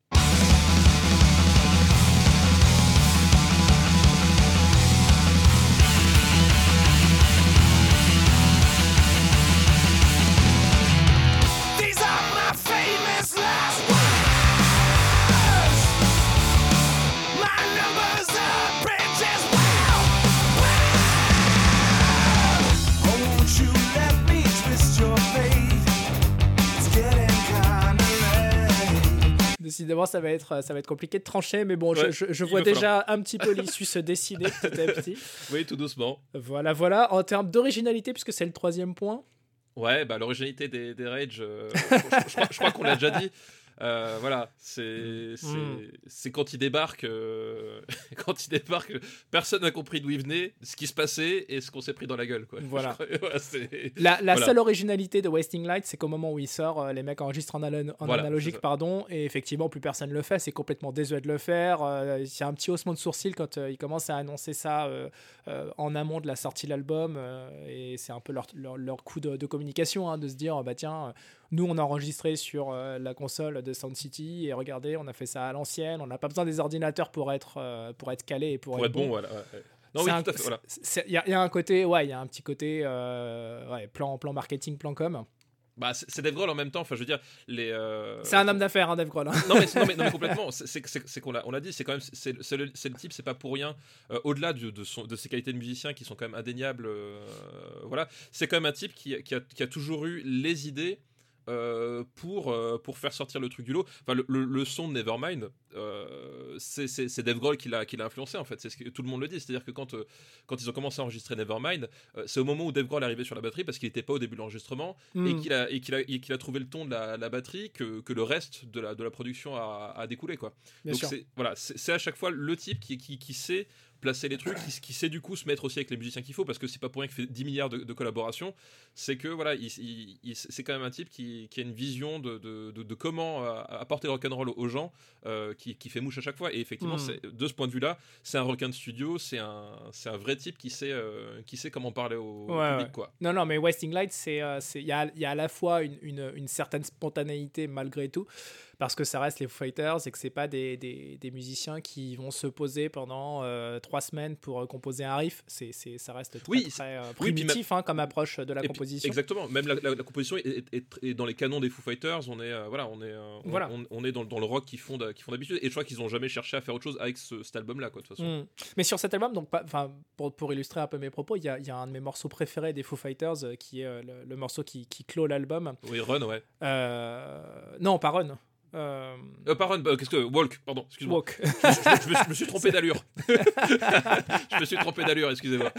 Décidément, ça va être, ça va être compliqué de trancher, mais bon, je- Ouais, je, je il vois falloir. déjà un petit peu l'issue se dessiner petit à petit. Oui, tout doucement. Voilà, voilà. En termes d'originalité, puisque c'est le troisième point, Ouais, bah l'originalité des, des Rage, euh, je, je- je crois, je crois qu'on l'a déjà dit. Euh, voilà, c'est c'est Mm. c'est quand il débarque, euh, quand il débarque, personne n'a compris d'où il venait, ce qui se passait et ce qu'on s'est pris dans la gueule. Quoi. Voilà. La, la Voilà. seule originalité de Wasting Light, c'est qu'au moment où il sort, euh, les mecs enregistrent en, alo- en Voilà, analogique, pardon, et effectivement, plus personne le fait. C'est complètement désuet de le faire. Il y a un petit haussement de sourcil quand ils commencent à annoncer ça en amont de la sortie de l'album, et c'est un peu leur, leur, leur coup de, de communication, hein, de se dire, bah tiens, nous on a enregistré sur euh, la console de Sound City, et regardez, on a fait ça à l'ancienne, on n'a pas besoin des ordinateurs pour être, euh, pour être calé et pour, pour être bon, voilà. ouais, ouais. Non, c'est oui, un- tout à fait. Voilà. c'est- c'est- Il y, a- il y a un côté, ouais, il y a un petit côté euh, ouais, plan, plan marketing, plan com. Bah, c'est Dave Grohl en même temps. Enfin, je veux dire, les. euh, C'est un homme d'affaires, hein, Dave Grohl. hein. non mais, non, mais, non, mais complètement, c'est- qu'on l'a on l'a dit, c'est quand même, c'est le, le type, c'est pas pour rien, euh, au-delà de, de, son- de ses qualités de musicien qui sont quand même indéniables, euh, voilà, c'est quand même un type qui, qui, a, qui a toujours eu les idées euh, pour, euh, pour faire sortir le truc du lot. Enfin, le, le- le son de Nevermind, euh, c'est Dave Grohl qui l'a influencé en fait, c'est ce que tout le monde le dit, c'est-à-dire que quand, euh, quand ils ont commencé à enregistrer Nevermind, c'est au moment où Dave Grohl est arrivé sur la batterie parce qu'il n'était pas au début de l'enregistrement et Mm. qu'il a, et qu'il a, et qu'il a trouvé le ton de la, la batterie que, que le reste de la, de la production a, a découlé. Quoi. Bien Donc voilà, c'est à chaque fois le type qui, qui, qui sait placer les trucs, qui, qui sait du coup se mettre aussi avec les musiciens qu'il faut, parce que c'est pas pour rien qu'il fait 10 milliards de, de collaborations, c'est que voilà, il, il- il- c'est quand même un type qui, qui a une vision de, de, de- de comment euh, apporter le rock'n'roll aux gens, euh, qui, qui fait mouche à chaque fois. Et effectivement, Mm. c'est- de ce point de vue-là, c'est un requin de studio, c'est un, un vrai type qui sait, euh, qui sait comment parler au, Ouais, public. ouais. Quoi. Non, non, mais Wasting Light, euh, il y a, il y a à la fois une, une, une certaine spontanéité malgré tout, parce que ça reste les Foo Fighters et que c'est pas des, des, des musiciens qui vont se poser pendant euh, trois semaines pour euh, composer un riff. C'est, ça reste très, Oui, très euh, oui, primitif hein, comme approche de la Et puis- composition. exactement. Même la, la- la composition est, est- est- est dans les canons des Foo Fighters. On est, euh, voilà, on est, on, Voilà. on- on est dans, dans le rock qu'ils font, qu'ils font d'habitude. Et je crois qu'ils ont jamais cherché à faire autre chose avec ce- cet album-là, quoi. De toute façon. Mm. Mais sur cet album, donc, enfin, pour, pour illustrer un peu mes propos, il y a, y a un de mes morceaux préférés des Foo Fighters qui est le, le morceau qui, qui clôt l'album. Oui, Run, ouais. Non, pas Run. Euh, Euh, pas Run, bah, qu'est-ce que Walk, pardon. Excuse-moi. Walk. Je, je- je me, je me suis trompé d'allure. je me suis trompé d'allure. Excusez-moi.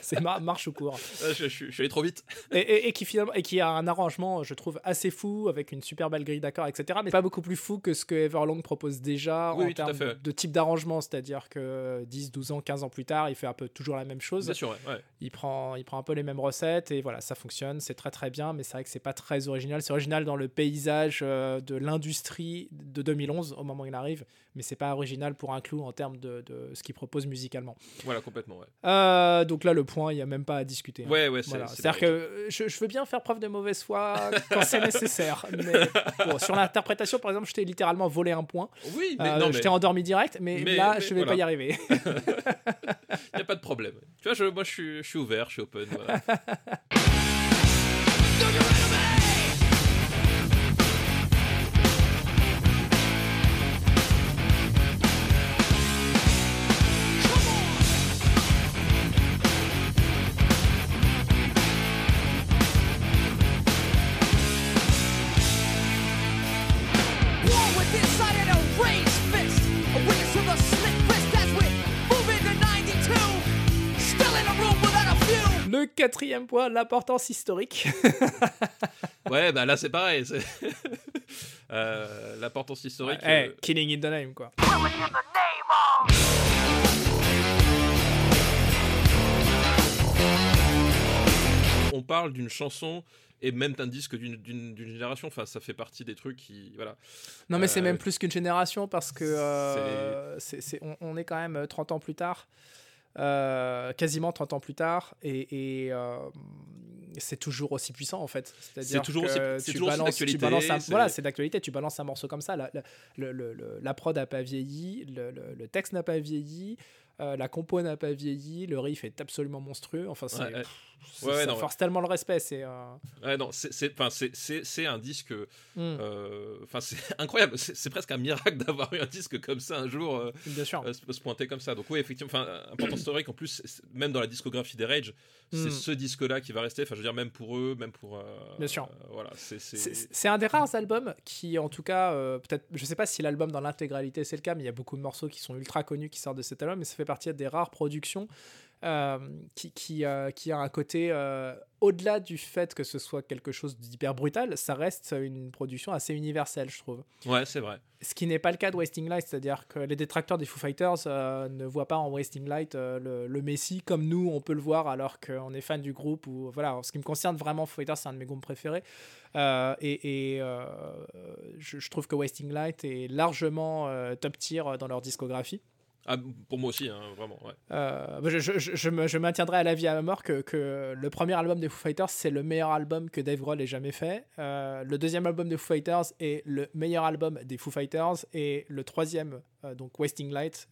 c'est mar- marche ou court. Ah, Je, suis allé trop vite. Et, et- et qui finalement et qui a un arrangement, je trouve, assez fou avec une super belle grille d'accords, etc. Mais pas beaucoup plus fou que ce que Everlong propose déjà Oui, en oui, termes fait. de type d'arrangement, c'est-à-dire que 10, 12 ans, 15 ans plus tard, il fait un peu toujours la même chose. Bien sûr, ouais. ouais. Il prend, il prend un peu les mêmes recettes et voilà, ça fonctionne, c'est très très bien, mais c'est vrai que c'est pas très original. C'est original dans le paysage euh, de l'industrie de 2011 au moment où il arrive, mais c'est pas original pour un clou en termes de, de ce qu'il propose musicalement. Voilà, complètement, ouais. Euh, donc là, le point, il y a même pas à discuter. hein. Ouais, ouais, c'est. Voilà. c'est C'est-à-dire que je, je veux bien faire preuve de mauvaise foi quand c'est nécessaire. Mais bon, sur l'interprétation, par exemple, je t'ai littéralement volé un point. Oui, mais Euh, non, je mais t'ai endormi direct, mais, mais- là, mais je vais pas y arriver. il n'y a pas de problème. Tu vois, je, moi, je suis, je suis ouvert, je suis open. Voilà. quatrième point, l'importance historique. Ouais, bah là, c'est pareil. c'est- Euh, L'importance historique. Eh, euh, killing in the name, quoi. on parle d'une chanson et même d'un disque d'une- génération. Enfin, ça fait partie des trucs qui. Voilà. Non, mais c'est Euh, même plus qu'une génération parce que euh, on, on est quand même 30 ans plus tard. Euh, quasiment 30 ans plus tard et, et, euh, c'est toujours aussi puissant en fait. C'est-à-dire toujours que c'est tu toujours aussi balances, tu balances un- c'est- voilà c'est d'actualité tu balances un morceau comme ça. La, la, prod n'a pas vieilli le, le- le texte n'a pas vieilli euh, la compo n'a pas vieilli le riff est absolument monstrueux enfin c'est Ouais, ouais. pff, c'est- Ouais, ouais, ça non, force tellement le respect c'est euh, non, c'est- c'est un disque. hmm, euh, c'est incroyable. C'est presque un miracle d'avoir eu un disque comme ça un jour. bien sûr se se pointer comme ça. Donc oui, effectivement, enfin, important historique. En plus, même dans la discographie des Rage, c'est Mm. ce disque-là qui va rester. Enfin, je veux dire, même pour eux, même pour. Bien sûr. voilà, c'est. un des rares albums qui, en tout cas, peut-être, je sais pas si l'album dans l'intégralité c'est le cas, mais il y a beaucoup de morceaux qui sont ultra connus qui sortent de cet album, mais ça fait partie des rares productions euh, qui, qui, euh, qui a un côté, euh, au-delà du fait que ce soit quelque chose d'hyper brutal, ça reste une production assez universelle, je trouve. Ouais, c'est vrai. Ce qui n'est pas le cas de Wasting Light, c'est-à-dire que les détracteurs des Foo Fighters ne voient pas en Wasting Light le, le Messi comme nous, on peut le voir alors qu'on est fan du groupe. Ou, voilà, en ce qui me concerne, vraiment, Foo Fighters, c'est un de mes groupes préférés. Et et, je, je trouve que Wasting Light est largement top tier dans leur discographie. Ah, pour moi aussi, hein, vraiment. Ouais. Euh, je, je, je, maintiendrai à la vie à la mort que, que le premier album des Foo Fighters, c'est le meilleur album que Dave Grohl ait jamais fait. Euh, le deuxième album des Foo Fighters est le meilleur album des Foo Fighters. Et le troisième, euh, donc Wasting Light,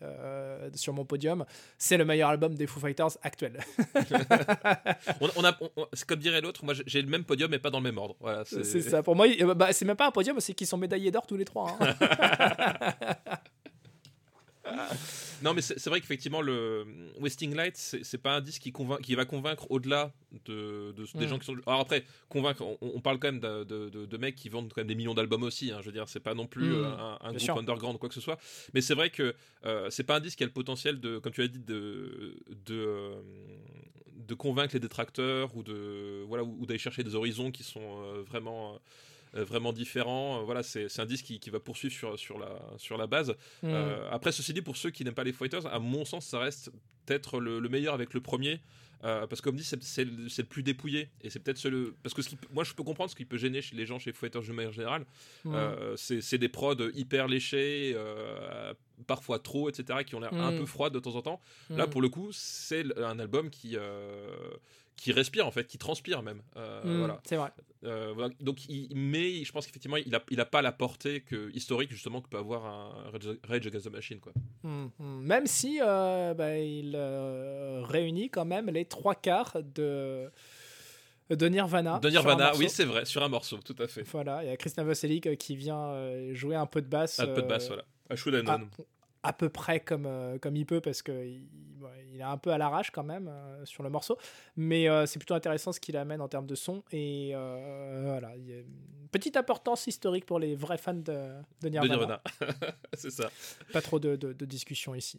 sur mon podium, c'est le meilleur album des Foo Fighters actuel. On, on a, on- comme dirait l'autre, moi j'ai- le même podium, mais pas dans le même ordre. Voilà, c'est ça. Pour moi, bah, c'est même pas un podium, c'est qu'ils sont médaillés d'or tous les trois. hein. Non, mais c'est vrai qu'effectivement, le Wasting Light, c'est pas un disque qui, convainc, qui va convaincre au-delà de, de- des Mm. gens qui sont. Alors après, convaincre, on, on parle quand même de, de- mecs qui vendent quand même des millions d'albums aussi. hein, je veux dire, c'est pas non plus Mm. euh, un, groupe sûr. underground ou quoi que ce soit. Mais c'est vrai que euh, c'est pas un disque qui a le potentiel de, comme tu l'as dit, de. de euh, de convaincre les détracteurs ou de voilà ou, ou d'aller chercher des horizons qui sont euh, vraiment euh, vraiment différents Euh, voilà c'est un disque qui, qui va poursuivre sur, sur la sur la base Mm. euh, après, ceci dit, pour ceux qui n'aiment pas les Fighters, à mon sens, ça reste peut-être le, le meilleur avec le premier. euh, parce que comme dit, c'est le, plus dépouillé et c'est peut-être le parce que ce qui, moi je peux comprendre ce qui peut gêner chez les gens chez Foo Fighters de manière générale. Euh, c'est des prods hyper léchés, euh, parfois trop, etc., qui ont l'air un Mm. peu froides de temps en temps. Là, Mm. pour le coup, c'est un album qui euh, qui respire en fait, qui transpire même. Euh, Mm, Voilà. C'est vrai. Euh. Donc, il, mais je pense qu'effectivement, il a, il a pas la portée que, historique justement que peut avoir un Rage, Against the Machine, quoi. Mm, mm. Même si euh, bah, il réunit quand même les trois quarts de, de Nirvana. de Nirvana, oui, c'est vrai, sur un morceau, tout à fait. Voilà, il y a Chris Novoselic euh, qui vient jouer un peu de basse. Un peu de basse, voilà. À Should I à, peu près comme, euh, comme il peut parce qu'il il est un peu à l'arrache quand même euh, sur le morceau. Mais euh, c'est plutôt intéressant ce qu'il amène en termes de son. Et euh, voilà, il y a une petite importance historique pour les vrais fans de, de de Nirvana. Nirvana. c'est ça. Pas trop de, de, de discussion ici.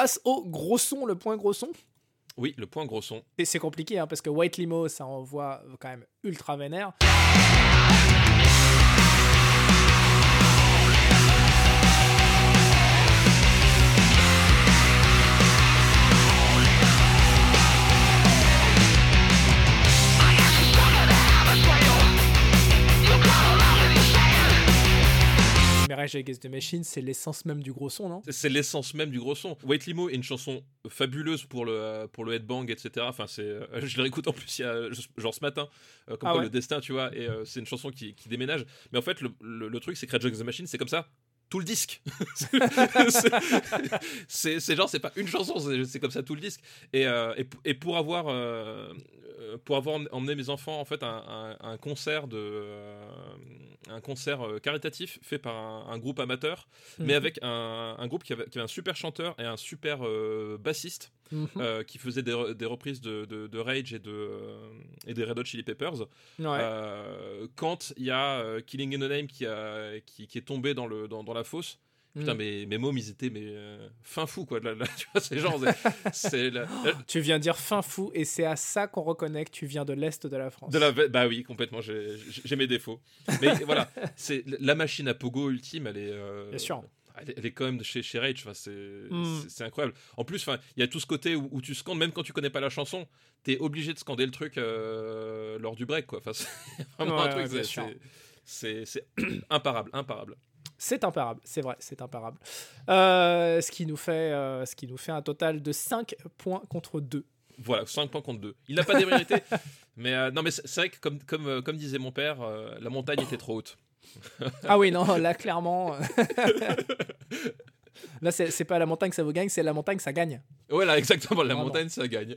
Passe au gros son, le point gros son? Oui, le point gros son. Et c'est compliqué hein, parce que White Limo, ça envoie quand même ultra vénère. Mais Rage Against the Machine, c'est l'essence même du gros son, non? C'est l'essence même du gros son. White Limo est une chanson fabuleuse pour le, pour le headbang, etc. Enfin, c'est, euh, je le réécoute en plus il y a, genre ce matin, euh, comme Ah quoi ouais. le destin, tu vois, et euh, c'est une chanson qui, qui déménage. Mais en fait, le, le- le truc, c'est que Rage Against the Machine, c'est comme ça. Tout le disque. C'est- genre, c'est pas une chanson, c'est comme ça tout le disque. Et, euh, et, et pour avoir, euh, pour avoir emmené- mes enfants en fait à un, concert de, euh, un concert euh, caritatif fait par un, un groupe amateur, mais Mhm. avec un, un groupe qui avait, qui avait un super chanteur et un super euh, bassiste Mhm. euh, qui faisait des, re- des reprises de, de- de Rage et, de, euh, et des Red Hot Chili Peppers. Ouais. Euh, quand il y a euh, Killing in the Name qui, a, qui, qui est tombé dans, le, dans, dans la fosse, putain, Mm. mes, mes mômes, ils étaient mais, euh, fin fou, quoi. Là, là, tu vois, c'est genre. c'est- C'est la- la- Tu viens dire fin fou et c'est à ça qu'on reconnaît que tu viens de l'Est de la France. de la, bah oui, complètement, j'ai j'ai mes défauts. Mais voilà, c'est la machine à pogo ultime, elle est. euh, Bien sûr. Elle est, elle est quand même de chez, chez Rage, enfin, c'est Mm. c'est- c'est incroyable. En plus, il y a tout ce côté où, où tu scandes, même quand tu connais pas la chanson, t'es obligé de scander le truc euh, lors du break, quoi. C'est vraiment Ouais, un truc, ouais, c'est imparable, imparable. C'est imparable, c'est vrai, c'est imparable. Euh, ce, qui nous fait, euh, ce qui nous fait un total de 5 points contre 2. Voilà, 5 points contre 2. Il n'a pas démérité, mais euh, non, mais c'est vrai que comme, comme, comme disait mon père, la montagne était trop haute. Ah oui, non, là, clairement. Là, c'est c'est pas la montagne ça vous gagne, c'est la montagne ça gagne. Voilà, exactement. La Vraiment. montagne, ça gagne.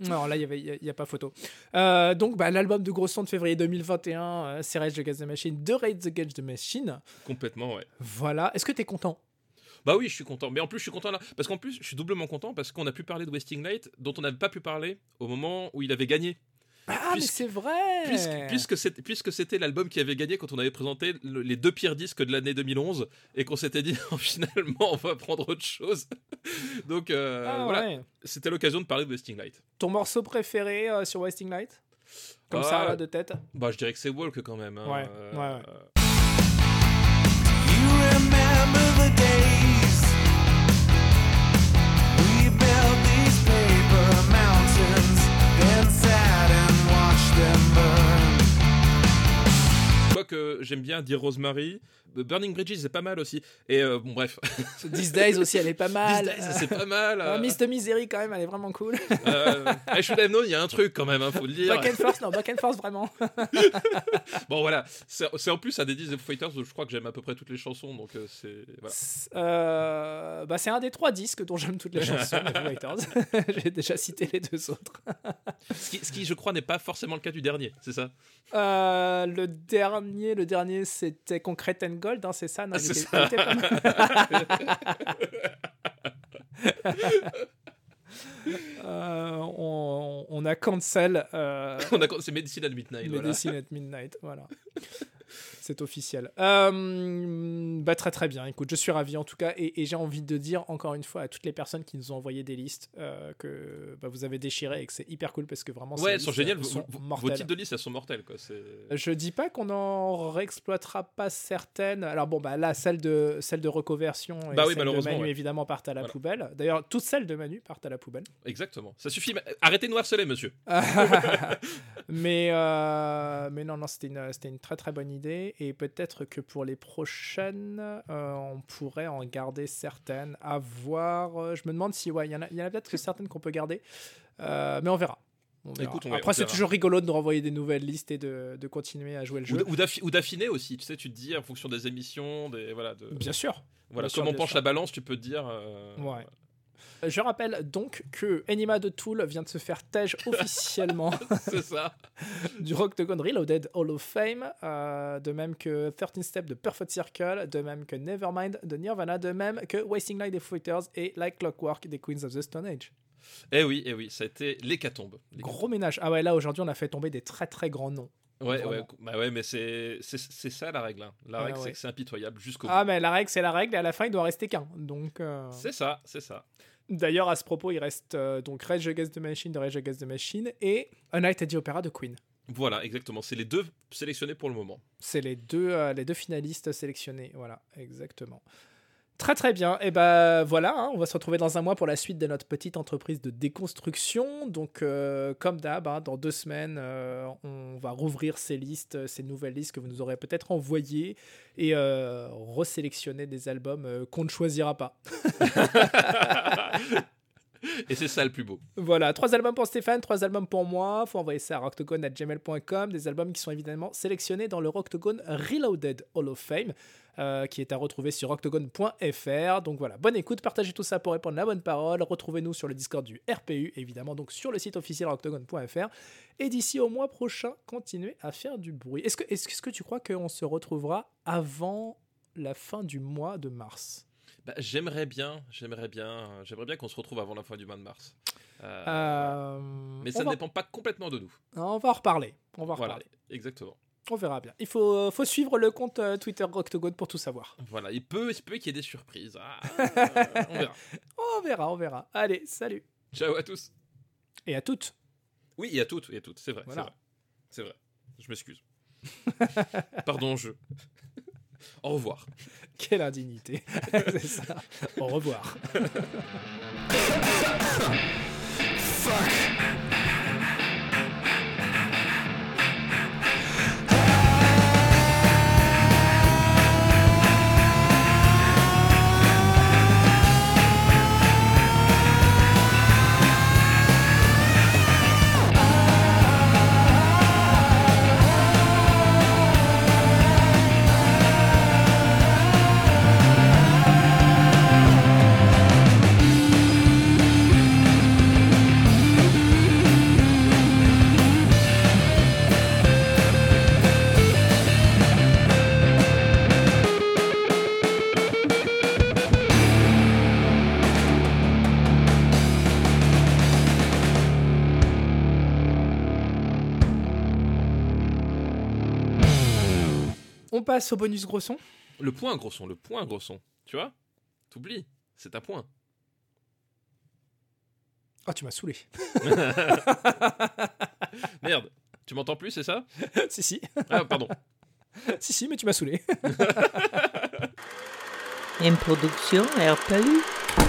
Non, là, il n'y avait, il y a, pas photo. Euh, donc, bah, l'album de gros son de février 2021, euh, c'est Rage Against the Machine, de Rage Against the Machine. Complètement, ouais. Voilà. Est-ce que t'es content? Bah oui, je suis content. Mais en plus, je suis content là. Parce qu'en plus, je suis doublement content parce qu'on a pu parler de Wasting Light dont on n'avait pas pu parler au moment où il avait gagné. Ah, mais c'est vrai Puisque, puisque c'était, puisque c'était l'album qui avait gagné quand on avait présenté le- les deux pires disques de l'année 2011 et qu'on s'était dit finalement on va prendre autre chose. Donc euh, Ah, voilà, ouais. c'était l'occasion de parler de Wasting Light. Ton morceau préféré euh, sur Wasting Light? Comme ça, là, de tête? Bah je dirais que c'est Walk quand même. hein. Ouais, Euh, ouais, ouais. euh, You remember the days J'aime bien dire Rosemary. Burning Bridges c'est pas mal aussi. Et euh, bon bref. These Days aussi, elle est pas mal. C'est pas mal. Ah, euh, Miss the Misery, quand même, elle est vraiment cool. euh, I Should Have Known, il y a un truc quand même, hein, faut le dire. Back and Force, non, Back and Force, vraiment. Bon voilà, c'est en plus un des 10 Foo Fighters où je crois que j'aime à peu près toutes les chansons, donc euh, c'est voilà. Euh, bah, c'est un des trois disques dont j'aime toutes les chansons, Fighters. J'ai déjà cité les deux autres. Ce qui, ce qui, je crois n'est pas forcément le cas du dernier, c'est ça? Euh, le dernier, le dernier, c'était Concrete and Gold, hein, c'est ça, non, Ah, il c'est était- ça. il était pas mal. Euh, on, on a cancel euh, On a- C'est Medicine at Midnight. voilà. Medicine at Midnight, voilà. C'est officiel. Euh, bah, très très bien. Écoute, je suis ravi en tout cas, et, et j'ai envie de dire encore une fois à toutes les personnes qui nous ont envoyé des listes euh, que bah, vous avez déchiré et que c'est hyper cool parce que vraiment, Ouais, elles sont listes, géniales. sont vos- titres de liste, elles sont mortelles. Quoi. Je dis pas qu'on en réexploitera pas certaines. Alors bon, bah là, celle de celle de reconversion et Bah oui, celle de malheureusement, Manu ouais. évidemment partent à la Voilà. poubelle. D'ailleurs, toutes celles de Manu partent à la poubelle. Exactement. Ça suffit. Arrêtez de nous harceler, monsieur. mais euh, mais non non, c'était une c'était une très très bonne idée et peut-être que pour les prochaines, euh, on pourrait en garder certaines. À voir. Euh, Je me demande si ouais, il y en a peut-être que certaines qu'on peut garder, Euh, mais on verra. On. Écoute, on Après, c'est toujours rigolo de nous renvoyer des nouvelles listes et de, de continuer à jouer le jeu. Ou d'affi- ou d'affiner aussi. Tu sais, tu te dis en fonction des émissions, des voilà, de, Bien sûr. voilà, bien sûr, comme on penche sûr. la balance, tu peux te dire. euh, Ouais. Je rappelle donc que Enima de Tool vient de se faire tège officiellement c'est ça. du Octagon Reloaded Hall of Fame, euh, de même que 13 Step de Perfect Circle, de même que Nevermind de Nirvana, de même que Wasting Light des Fighters et Like Clockwork des Queens of the Stone Age. Eh oui, eh oui, ça a été. L'hécatombe. Gros ménage. Ah ouais, là aujourd'hui on a fait tomber des très très grands noms. Ouais, bah ouais, mais c'est ça la règle. hein. La Ah règle, ouais. c'est que c'est impitoyable jusqu'au bout. Ah mais la règle c'est la règle et à la fin il doit rester qu'un. Donc euh, C'est ça, c'est ça. d'ailleurs à ce propos il reste euh, donc Rage Against the Machine de Rage Against the Machine et A Night at the Opera de Queen. Voilà, exactement. C'est les deux sélectionnés pour le moment. C'est les deux, euh, les deux finalistes sélectionnés. Voilà, exactement. Très très bien. Et ben voilà, hein, on va se retrouver dans un mois pour la suite de notre petite entreprise de déconstruction. Donc euh, comme d'hab, hein, dans deux semaines, euh, on va rouvrir ces listes, euh, ces nouvelles listes que vous nous aurez peut-être envoyées et resélectionner des albums qu'on ne choisira pas. Et c'est ça le plus beau. Voilà, trois albums pour Stéphane, trois albums pour moi. Faut envoyer ça à rocktogone.gmail.com. Des albums qui sont évidemment sélectionnés dans le Rocktogone Reloaded Hall of Fame, euh, qui est à retrouver sur rocktogone.fr. Donc voilà, bonne écoute, partagez tout ça pour répondre la bonne parole. Retrouvez-nous sur le Discord du RPU, évidemment, donc sur le site officiel rocktogone.fr. Et d'ici au mois prochain, continuez à faire du bruit. Est-ce que, que- est-ce que tu crois qu'on se retrouvera avant la fin du mois de mars? Bah, j'aimerais bien, j'aimerais bien, j'aimerais bien qu'on se retrouve avant la fin du mois de mars. Euh, Euh, mais ça ne va- dépend pas complètement de nous. On va en reparler. On va en Voilà, reparler. exactement. On verra bien. Il faut, faut suivre le compte euh, Twitter Octogone pour tout savoir. Voilà, il peut, il peut qu'il y ait des surprises. Ah, on verra. On verra, on verra. Allez, salut. Ciao à tous. Et à toutes. Oui, et à toutes, et à toutes, c'est vrai, Voilà. c'est vrai. C'est vrai. Je m'excuse. Pardon, je. Au revoir. Quelle indignité. C'est ça. Au revoir. Passe au bonus gros son. Le point, gros son, le point, gros son. Tu vois? T'oublies, c'est un point. Ah, tu m'as saoulé. Merde, tu m'entends plus, c'est ça? Si, si. Ah, pardon. si, si, mais tu m'as saoulé. Une production RPU.